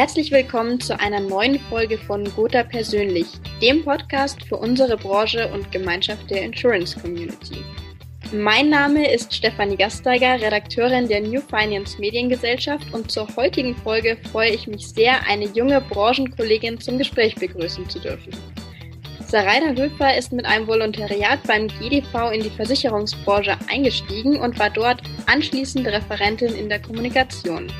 Herzlich willkommen zu einer neuen Folge von Gotha Persönlich, dem Podcast für unsere Branche und Gemeinschaft der Insurance Community. Mein Name ist Stefanie Gasteiger, Redakteurin der New Finance Mediengesellschaft und zur heutigen Folge freue ich mich sehr, eine junge Branchenkollegin zum Gespräch begrüßen zu dürfen. Saraida Höfer ist mit einem Volontariat beim GDV in die Versicherungsbranche eingestiegen und war dort anschließend Referentin in der Kommunikation.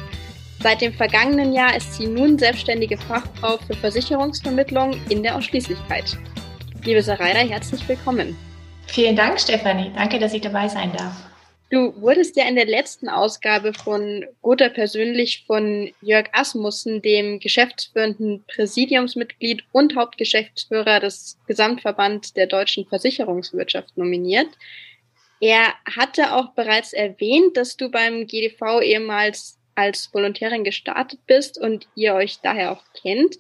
Seit dem vergangenen Jahr ist sie nun selbstständige Fachfrau für Versicherungsvermittlung in der Ausschließlichkeit. Liebe Saraida, herzlich willkommen. Vielen Dank, Stefanie. Danke, dass ich dabei sein darf. Du wurdest ja in der letzten Ausgabe von Gotha persönlich von Jörg Asmussen, dem geschäftsführenden Präsidiumsmitglied und Hauptgeschäftsführer des Gesamtverband der deutschen Versicherungswirtschaft nominiert. Er hatte auch bereits erwähnt, dass du beim GDV ehemals als Volontärin gestartet bist und ihr euch daher auch kennt.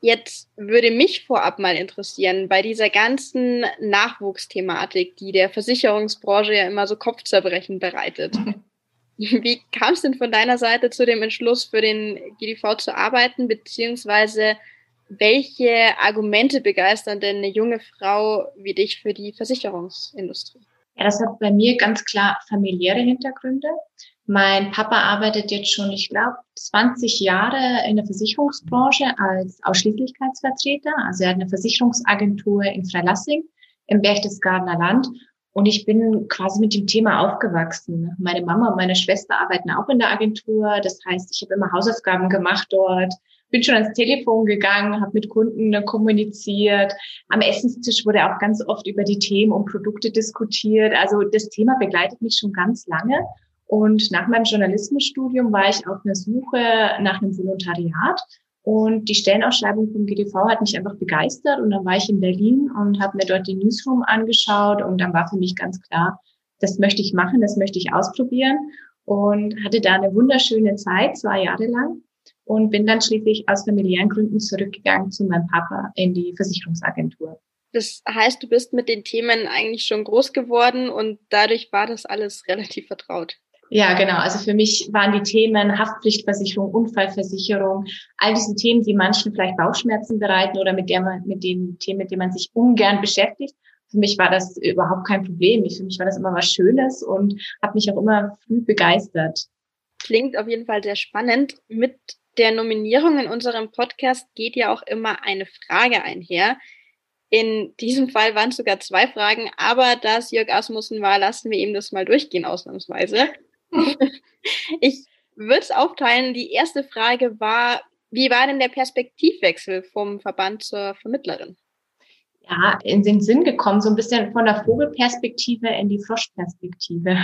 Jetzt würde mich vorab mal interessieren, bei dieser ganzen Nachwuchsthematik, die der Versicherungsbranche ja immer so Kopfzerbrechen bereitet. Wie kam es denn von deiner Seite zu dem Entschluss, für den GDV zu arbeiten, beziehungsweise welche Argumente begeistern denn eine junge Frau wie dich für die Versicherungsindustrie? Ja, das hat bei mir ganz klar familiäre Hintergründe. Mein Papa arbeitet jetzt schon, ich glaube, 20 Jahre in der Versicherungsbranche als Ausschließlichkeitsvertreter. Also er hat eine Versicherungsagentur in Freilassing im Berchtesgadener Land. Und ich bin quasi mit dem Thema aufgewachsen. Meine Mama und meine Schwester arbeiten auch in der Agentur. Das heißt, ich habe immer Hausaufgaben gemacht dort, bin schon ans Telefon gegangen, habe mit Kunden kommuniziert. Am Essenstisch wurde auch ganz oft über die Themen und Produkte diskutiert. Also das Thema begleitet mich schon ganz lange. Und nach meinem Journalismusstudium war ich auf einer Suche nach einem Volontariat. Und die Stellenausschreibung vom GDV hat mich einfach begeistert. Und dann war ich in Berlin und habe mir dort die Newsroom angeschaut. Und dann war für mich ganz klar, das möchte ich machen, das möchte ich ausprobieren. Und hatte da eine wunderschöne Zeit, zwei Jahre lang. Und bin dann schließlich aus familiären Gründen zurückgegangen zu meinem Papa in die Versicherungsagentur. Das heißt, du bist mit den Themen eigentlich schon groß geworden und dadurch war das alles relativ vertraut. Ja, genau. Also für mich waren die Themen Haftpflichtversicherung, Unfallversicherung, all diese Themen, die manchen vielleicht Bauchschmerzen bereiten oder mit der man, mit den Themen, mit denen man sich ungern beschäftigt. Für mich war das überhaupt kein Problem. für mich war das immer was Schönes und habe mich auch immer früh begeistert. Klingt auf jeden Fall sehr spannend. Mit der Nominierung in unserem Podcast geht ja auch immer eine Frage einher. In diesem Fall waren es sogar zwei Fragen, aber da es Jörg Asmussen war, lassen wir ihm das mal durchgehen ausnahmsweise. ich würde es aufteilen. Die erste Frage war, wie war denn der Perspektivwechsel vom Verband zur Vermittlerin? Ja, in den Sinn gekommen, so ein bisschen von der Vogelperspektive in die Froschperspektive.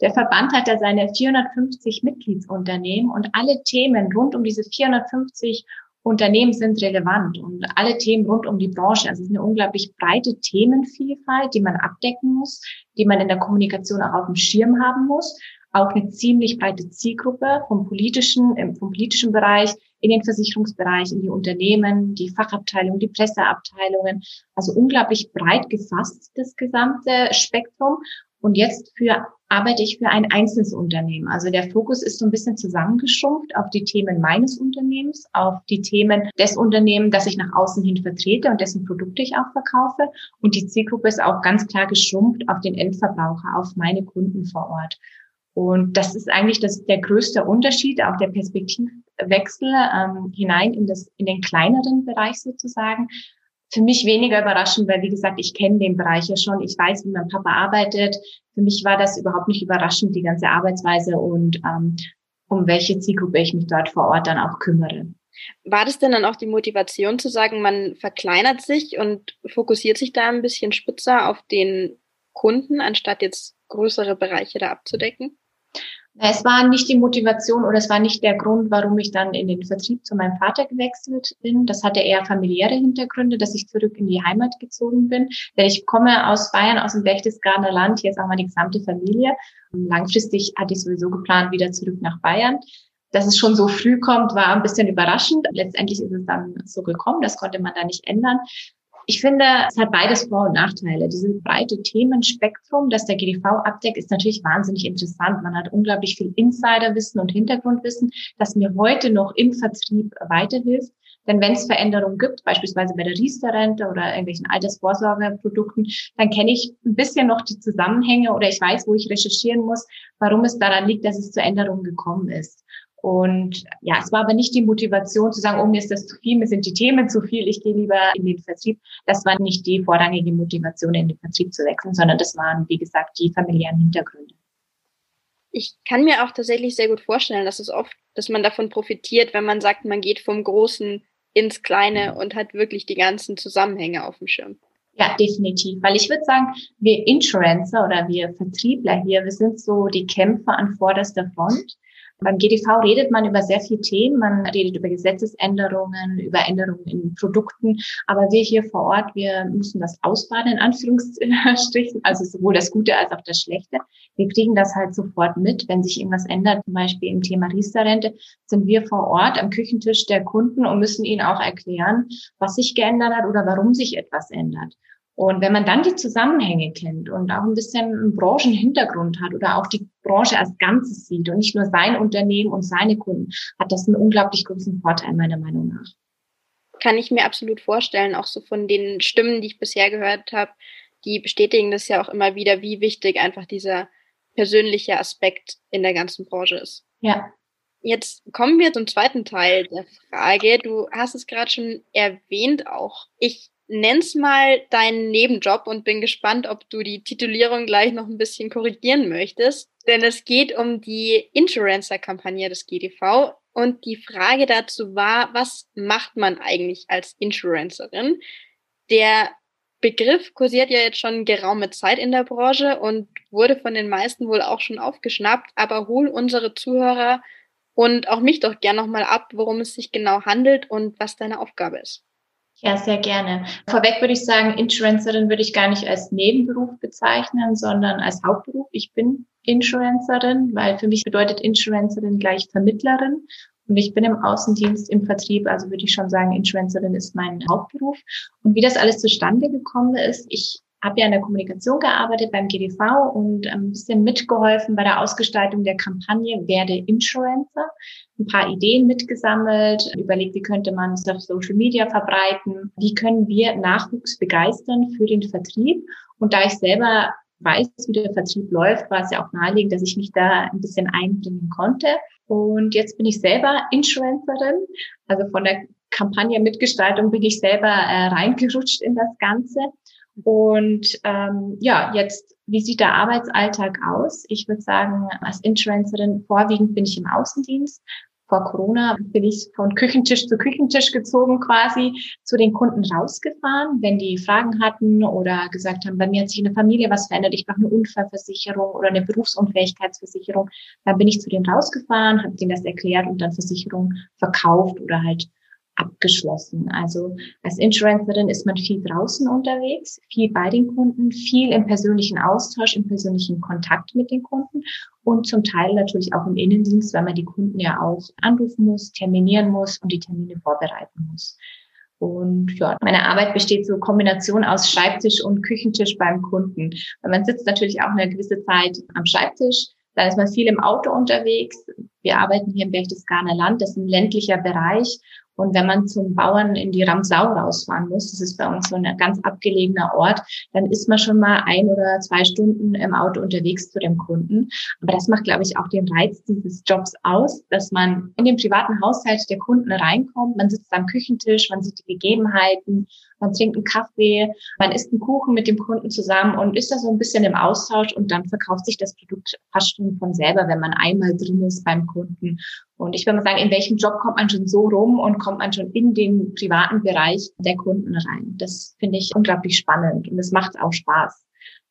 Der Verband hat ja seine 450 Mitgliedsunternehmen und alle Themen rund um diese 450 Unternehmen sind relevant und alle Themen rund um die Branche. Also es ist eine unglaublich breite Themenvielfalt, die man abdecken muss, die man in der Kommunikation auch auf dem Schirm haben muss auch eine ziemlich breite Zielgruppe vom politischen, vom politischen Bereich in den Versicherungsbereich, in die Unternehmen, die Fachabteilungen, die Presseabteilungen. Also unglaublich breit gefasst, das gesamte Spektrum. Und jetzt für, arbeite ich für ein einzelnes Unternehmen. Also der Fokus ist so ein bisschen zusammengeschrumpft auf die Themen meines Unternehmens, auf die Themen des Unternehmens, das ich nach außen hin vertrete und dessen Produkte ich auch verkaufe. Und die Zielgruppe ist auch ganz klar geschrumpft auf den Endverbraucher, auf meine Kunden vor Ort. Und das ist eigentlich das, der größte Unterschied, auch der Perspektivwechsel ähm, hinein in, das, in den kleineren Bereich sozusagen. Für mich weniger überraschend, weil wie gesagt, ich kenne den Bereich ja schon. Ich weiß, wie mein Papa arbeitet. Für mich war das überhaupt nicht überraschend, die ganze Arbeitsweise und ähm, um welche Zielgruppe ich mich dort vor Ort dann auch kümmere. War das denn dann auch die Motivation zu sagen, man verkleinert sich und fokussiert sich da ein bisschen spitzer auf den Kunden, anstatt jetzt größere Bereiche da abzudecken? Es war nicht die Motivation oder es war nicht der Grund, warum ich dann in den Vertrieb zu meinem Vater gewechselt bin. Das hatte eher familiäre Hintergründe, dass ich zurück in die Heimat gezogen bin. Denn ich komme aus Bayern, aus dem Berchtesgadener Land. Hier ist auch meine gesamte Familie. Und langfristig hatte ich sowieso geplant, wieder zurück nach Bayern. Dass es schon so früh kommt, war ein bisschen überraschend. Letztendlich ist es dann so gekommen. Das konnte man da nicht ändern. Ich finde, es hat beides Vor- und Nachteile. Dieses breite Themenspektrum, das der GDV abdeckt, ist natürlich wahnsinnig interessant. Man hat unglaublich viel Insiderwissen und Hintergrundwissen, das mir heute noch im Vertrieb weiterhilft. Denn wenn es Veränderungen gibt, beispielsweise bei der Riester-Rente oder irgendwelchen Altersvorsorgeprodukten, dann kenne ich ein bisschen noch die Zusammenhänge oder ich weiß, wo ich recherchieren muss, warum es daran liegt, dass es zu Änderungen gekommen ist. Und ja, es war aber nicht die Motivation zu sagen, oh, mir ist das zu viel, mir sind die Themen zu viel, ich gehe lieber in den Vertrieb. Das war nicht die vorrangige Motivation, in den Vertrieb zu wechseln, sondern das waren, wie gesagt, die familiären Hintergründe. Ich kann mir auch tatsächlich sehr gut vorstellen, dass es oft, dass man davon profitiert, wenn man sagt, man geht vom Großen ins Kleine und hat wirklich die ganzen Zusammenhänge auf dem Schirm. Ja, definitiv. Weil ich würde sagen, wir Insurancer oder wir Vertriebler hier, wir sind so die Kämpfer an vorderster Front. Beim GDV redet man über sehr viele Themen. Man redet über Gesetzesänderungen, über Änderungen in Produkten. Aber wir hier vor Ort, wir müssen das ausbaden, in Anführungsstrichen. Also sowohl das Gute als auch das Schlechte. Wir kriegen das halt sofort mit, wenn sich irgendwas ändert. Zum Beispiel im Thema Riester-Rente sind wir vor Ort am Küchentisch der Kunden und müssen ihnen auch erklären, was sich geändert hat oder warum sich etwas ändert. Und wenn man dann die Zusammenhänge kennt und auch ein bisschen einen Branchenhintergrund hat oder auch die Branche als Ganzes sieht und nicht nur sein Unternehmen und seine Kunden, hat das einen unglaublich großen Vorteil meiner Meinung nach. Kann ich mir absolut vorstellen, auch so von den Stimmen, die ich bisher gehört habe, die bestätigen das ja auch immer wieder, wie wichtig einfach dieser persönliche Aspekt in der ganzen Branche ist. Ja. Jetzt kommen wir zum zweiten Teil der Frage. Du hast es gerade schon erwähnt auch. Ich nenn's mal deinen Nebenjob und bin gespannt, ob du die Titulierung gleich noch ein bisschen korrigieren möchtest. Denn es geht um die Insurancer-Kampagne des GDV. Und die Frage dazu war, was macht man eigentlich als Insurancerin? Der Begriff kursiert ja jetzt schon geraume Zeit in der Branche und wurde von den meisten wohl auch schon aufgeschnappt. Aber hol unsere Zuhörer und auch mich doch gern nochmal ab, worum es sich genau handelt und was deine Aufgabe ist. Ja, sehr gerne. Vorweg würde ich sagen, Insurancerin würde ich gar nicht als Nebenberuf bezeichnen, sondern als Hauptberuf. Ich bin Insurancerin, weil für mich bedeutet Insurancerin gleich Vermittlerin. Und ich bin im Außendienst im Vertrieb, also würde ich schon sagen, Insurancerin ist mein Hauptberuf. Und wie das alles zustande gekommen ist, ich habe ja in der Kommunikation gearbeitet beim GDV und ein bisschen mitgeholfen bei der Ausgestaltung der Kampagne Werde Insurancer. Ein paar Ideen mitgesammelt, überlegt, wie könnte man es auf Social Media verbreiten, wie können wir Nachwuchs begeistern für den Vertrieb. Und da ich selber weiß, wie der Vertrieb läuft, war es ja auch naheliegend, dass ich mich da ein bisschen einbringen konnte. Und jetzt bin ich selber Insurancerin, also von der Kampagne Mitgestaltung bin ich selber äh, reingerutscht in das Ganze und ähm, ja, jetzt, wie sieht der Arbeitsalltag aus? Ich würde sagen, als Insurancerin vorwiegend bin ich im Außendienst. Vor Corona bin ich von Küchentisch zu Küchentisch gezogen quasi, zu den Kunden rausgefahren, wenn die Fragen hatten oder gesagt haben, bei mir hat sich in der Familie was verändert, ich brauche eine Unfallversicherung oder eine Berufsunfähigkeitsversicherung. Dann bin ich zu denen rausgefahren, habe denen das erklärt und dann Versicherung verkauft oder halt abgeschlossen. Also als Insurancerin ist man viel draußen unterwegs, viel bei den Kunden, viel im persönlichen Austausch, im persönlichen Kontakt mit den Kunden und zum Teil natürlich auch im Innendienst, weil man die Kunden ja auch anrufen muss, terminieren muss und die Termine vorbereiten muss. Und ja, meine Arbeit besteht so Kombination aus Schreibtisch und Küchentisch beim Kunden. Weil man sitzt natürlich auch eine gewisse Zeit am Schreibtisch, dann ist man viel im Auto unterwegs. Wir arbeiten hier im Berchtesgadener Land, das ist ein ländlicher Bereich. Und wenn man zum Bauern in die Ramsau rausfahren muss, das ist bei uns so ein ganz abgelegener Ort, dann ist man schon mal ein oder zwei Stunden im Auto unterwegs zu dem Kunden. Aber das macht, glaube ich, auch den Reiz dieses Jobs aus, dass man in den privaten Haushalt der Kunden reinkommt. Man sitzt am Küchentisch, man sieht die Gegebenheiten, man trinkt einen Kaffee, man isst einen Kuchen mit dem Kunden zusammen und ist da so ein bisschen im Austausch und dann verkauft sich das Produkt fast schon von selber, wenn man einmal drin ist beim Kunden. Und ich würde mal sagen, in welchem Job kommt man schon so rum und kommt man schon in den privaten Bereich der Kunden rein? Das finde ich unglaublich spannend und es macht auch Spaß.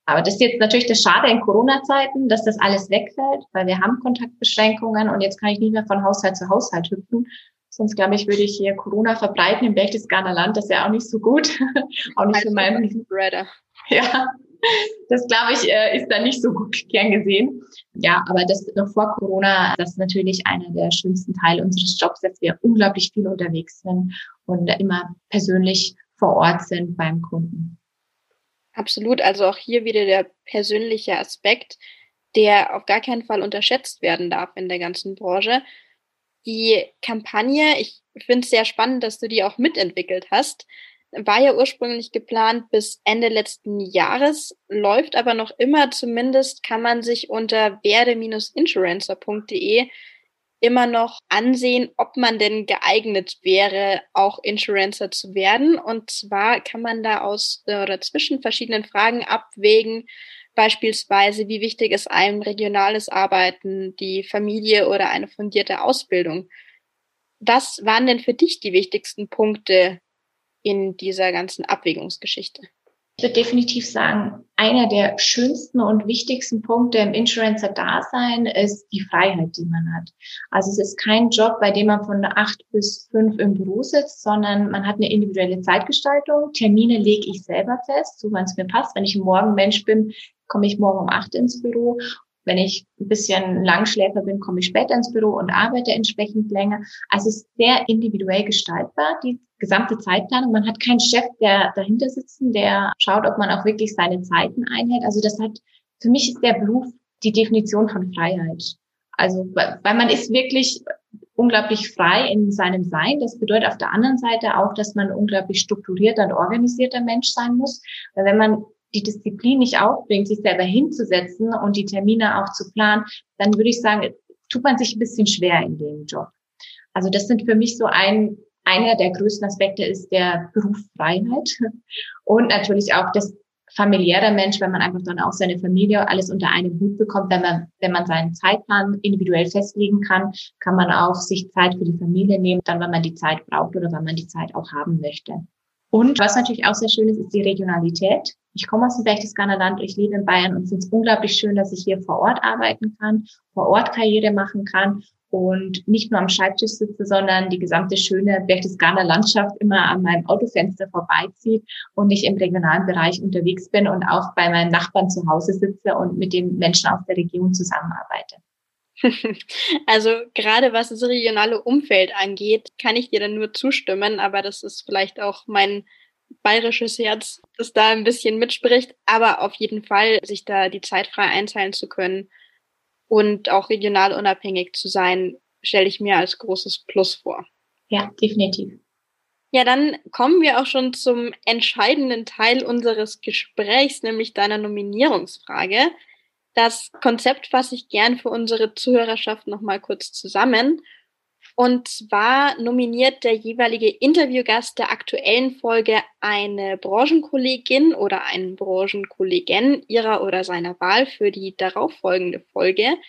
Aber das ist jetzt natürlich das Schade in Corona-Zeiten, dass das alles wegfällt, weil wir haben Kontaktbeschränkungen und jetzt kann ich nicht mehr von Haushalt zu Haushalt hüpfen. Sonst glaube ich, würde ich hier Corona verbreiten im Berchtesgadener Land. Das ist ja auch nicht so gut. auch nicht für meinen. Ja, das glaube ich, äh, ist da nicht so gut gern gesehen. Ja, aber das noch vor Corona, das ist natürlich einer der schönsten Teile unseres Jobs, dass wir unglaublich viel unterwegs sind und immer persönlich vor Ort sind beim Kunden. Absolut. Also auch hier wieder der persönliche Aspekt, der auf gar keinen Fall unterschätzt werden darf in der ganzen Branche. Die Kampagne, ich finde es sehr spannend, dass du die auch mitentwickelt hast, war ja ursprünglich geplant bis Ende letzten Jahres, läuft aber noch immer. Zumindest kann man sich unter werde-insurancer.de immer noch ansehen, ob man denn geeignet wäre, auch Insurancer zu werden. Und zwar kann man da aus oder zwischen verschiedenen Fragen abwägen, beispielsweise, wie wichtig ist einem regionales Arbeiten, die Familie oder eine fundierte Ausbildung. Was waren denn für dich die wichtigsten Punkte in dieser ganzen Abwägungsgeschichte? Ich würde definitiv sagen, einer der schönsten und wichtigsten Punkte im Insurancer-Dasein ist die Freiheit, die man hat. Also es ist kein Job, bei dem man von acht bis fünf im Büro sitzt, sondern man hat eine individuelle Zeitgestaltung. Termine lege ich selber fest, so wann es mir passt. Wenn ich ein Morgenmensch bin, komme ich morgen um acht ins Büro wenn ich ein bisschen Langschläfer bin, komme ich später ins Büro und arbeite entsprechend länger. Also es ist sehr individuell gestaltbar, die gesamte Zeitplanung. Man hat keinen Chef, der dahinter sitzen, der schaut, ob man auch wirklich seine Zeiten einhält. Also das hat, für mich ist der Beruf die Definition von Freiheit. Also, weil man ist wirklich unglaublich frei in seinem Sein. Das bedeutet auf der anderen Seite auch, dass man unglaublich strukturierter und organisierter Mensch sein muss. Weil wenn man die Disziplin nicht aufbringt, sich selber hinzusetzen und die Termine auch zu planen, dann würde ich sagen, tut man sich ein bisschen schwer in dem Job. Also das sind für mich so ein, einer der größten Aspekte ist der Berufsfreiheit und natürlich auch das familiäre Mensch, wenn man einfach dann auch seine Familie alles unter einem Hut bekommt, wenn man, wenn man seinen Zeitplan individuell festlegen kann, kann man auch sich Zeit für die Familie nehmen, dann, wenn man die Zeit braucht oder wenn man die Zeit auch haben möchte. Und was natürlich auch sehr schön ist, ist die Regionalität. Ich komme aus dem Berchtesgadener Land, ich lebe in Bayern und es unglaublich schön, dass ich hier vor Ort arbeiten kann, vor Ort Karriere machen kann und nicht nur am Schreibtisch sitze, sondern die gesamte schöne Berchtesgadener Landschaft immer an meinem Autofenster vorbeizieht und ich im regionalen Bereich unterwegs bin und auch bei meinen Nachbarn zu Hause sitze und mit den Menschen aus der Region zusammenarbeite. Also gerade was das regionale Umfeld angeht, kann ich dir dann nur zustimmen, aber das ist vielleicht auch mein bayerisches Herz, das da ein bisschen mitspricht, aber auf jeden Fall sich da die Zeit frei einteilen zu können und auch regional unabhängig zu sein, stelle ich mir als großes Plus vor. Ja, definitiv. Ja, dann kommen wir auch schon zum entscheidenden Teil unseres Gesprächs, nämlich deiner Nominierungsfrage. Das Konzept fasse ich gern für unsere Zuhörerschaft nochmal kurz zusammen. Und zwar nominiert der jeweilige Interviewgast der aktuellen Folge eine Branchenkollegin oder einen Branchenkollegen ihrer oder seiner Wahl für die darauffolgende Folge.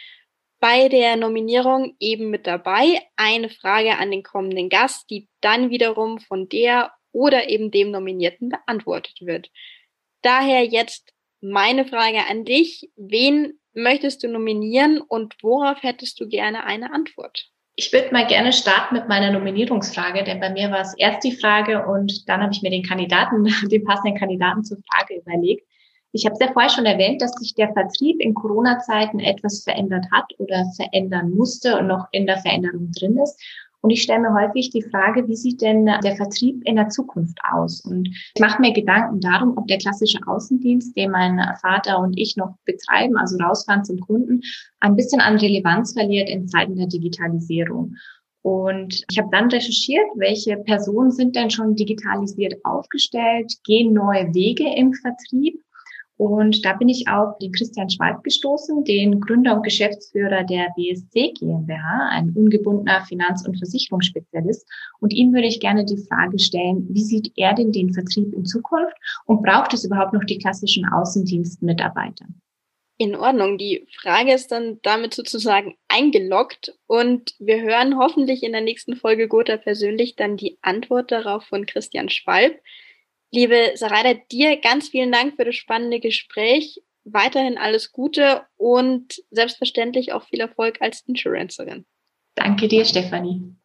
Bei der Nominierung eben mit dabei eine Frage an den kommenden Gast, die dann wiederum von der oder eben dem Nominierten beantwortet wird. Daher jetzt meine Frage an dich, wen möchtest du nominieren und worauf hättest du gerne eine Antwort? Ich würde mal gerne starten mit meiner Nominierungsfrage, denn bei mir war es erst die Frage und dann habe ich mir den Kandidaten, den passenden Kandidaten zur Frage überlegt. Ich habe es ja vorher schon erwähnt, dass sich der Vertrieb in Corona-Zeiten etwas verändert hat oder verändern musste und noch in der Veränderung drin ist. Und ich stelle mir häufig die Frage, wie sieht denn der Vertrieb in der Zukunft aus? Und ich mache mir Gedanken darum, ob der klassische Außendienst, den mein Vater und ich noch betreiben, also rausfahren zum Kunden, ein bisschen an Relevanz verliert in Zeiten der Digitalisierung. Und ich habe dann recherchiert, welche Personen sind denn schon digitalisiert aufgestellt, gehen neue Wege im Vertrieb und da bin ich auf den Christian Schwalb gestoßen, den Gründer und Geschäftsführer der BSC GmbH, ein ungebundener Finanz- und Versicherungsspezialist. Und ihm würde ich gerne die Frage stellen, wie sieht er denn den Vertrieb in Zukunft und braucht es überhaupt noch die klassischen Außendienstmitarbeiter? In Ordnung. Die Frage ist dann damit sozusagen eingeloggt und wir hören hoffentlich in der nächsten Folge Gotha persönlich dann die Antwort darauf von Christian Schwalb. Liebe Sarada, dir ganz vielen Dank für das spannende Gespräch. Weiterhin alles Gute und selbstverständlich auch viel Erfolg als Insurancerin. Danke dir, Stefanie.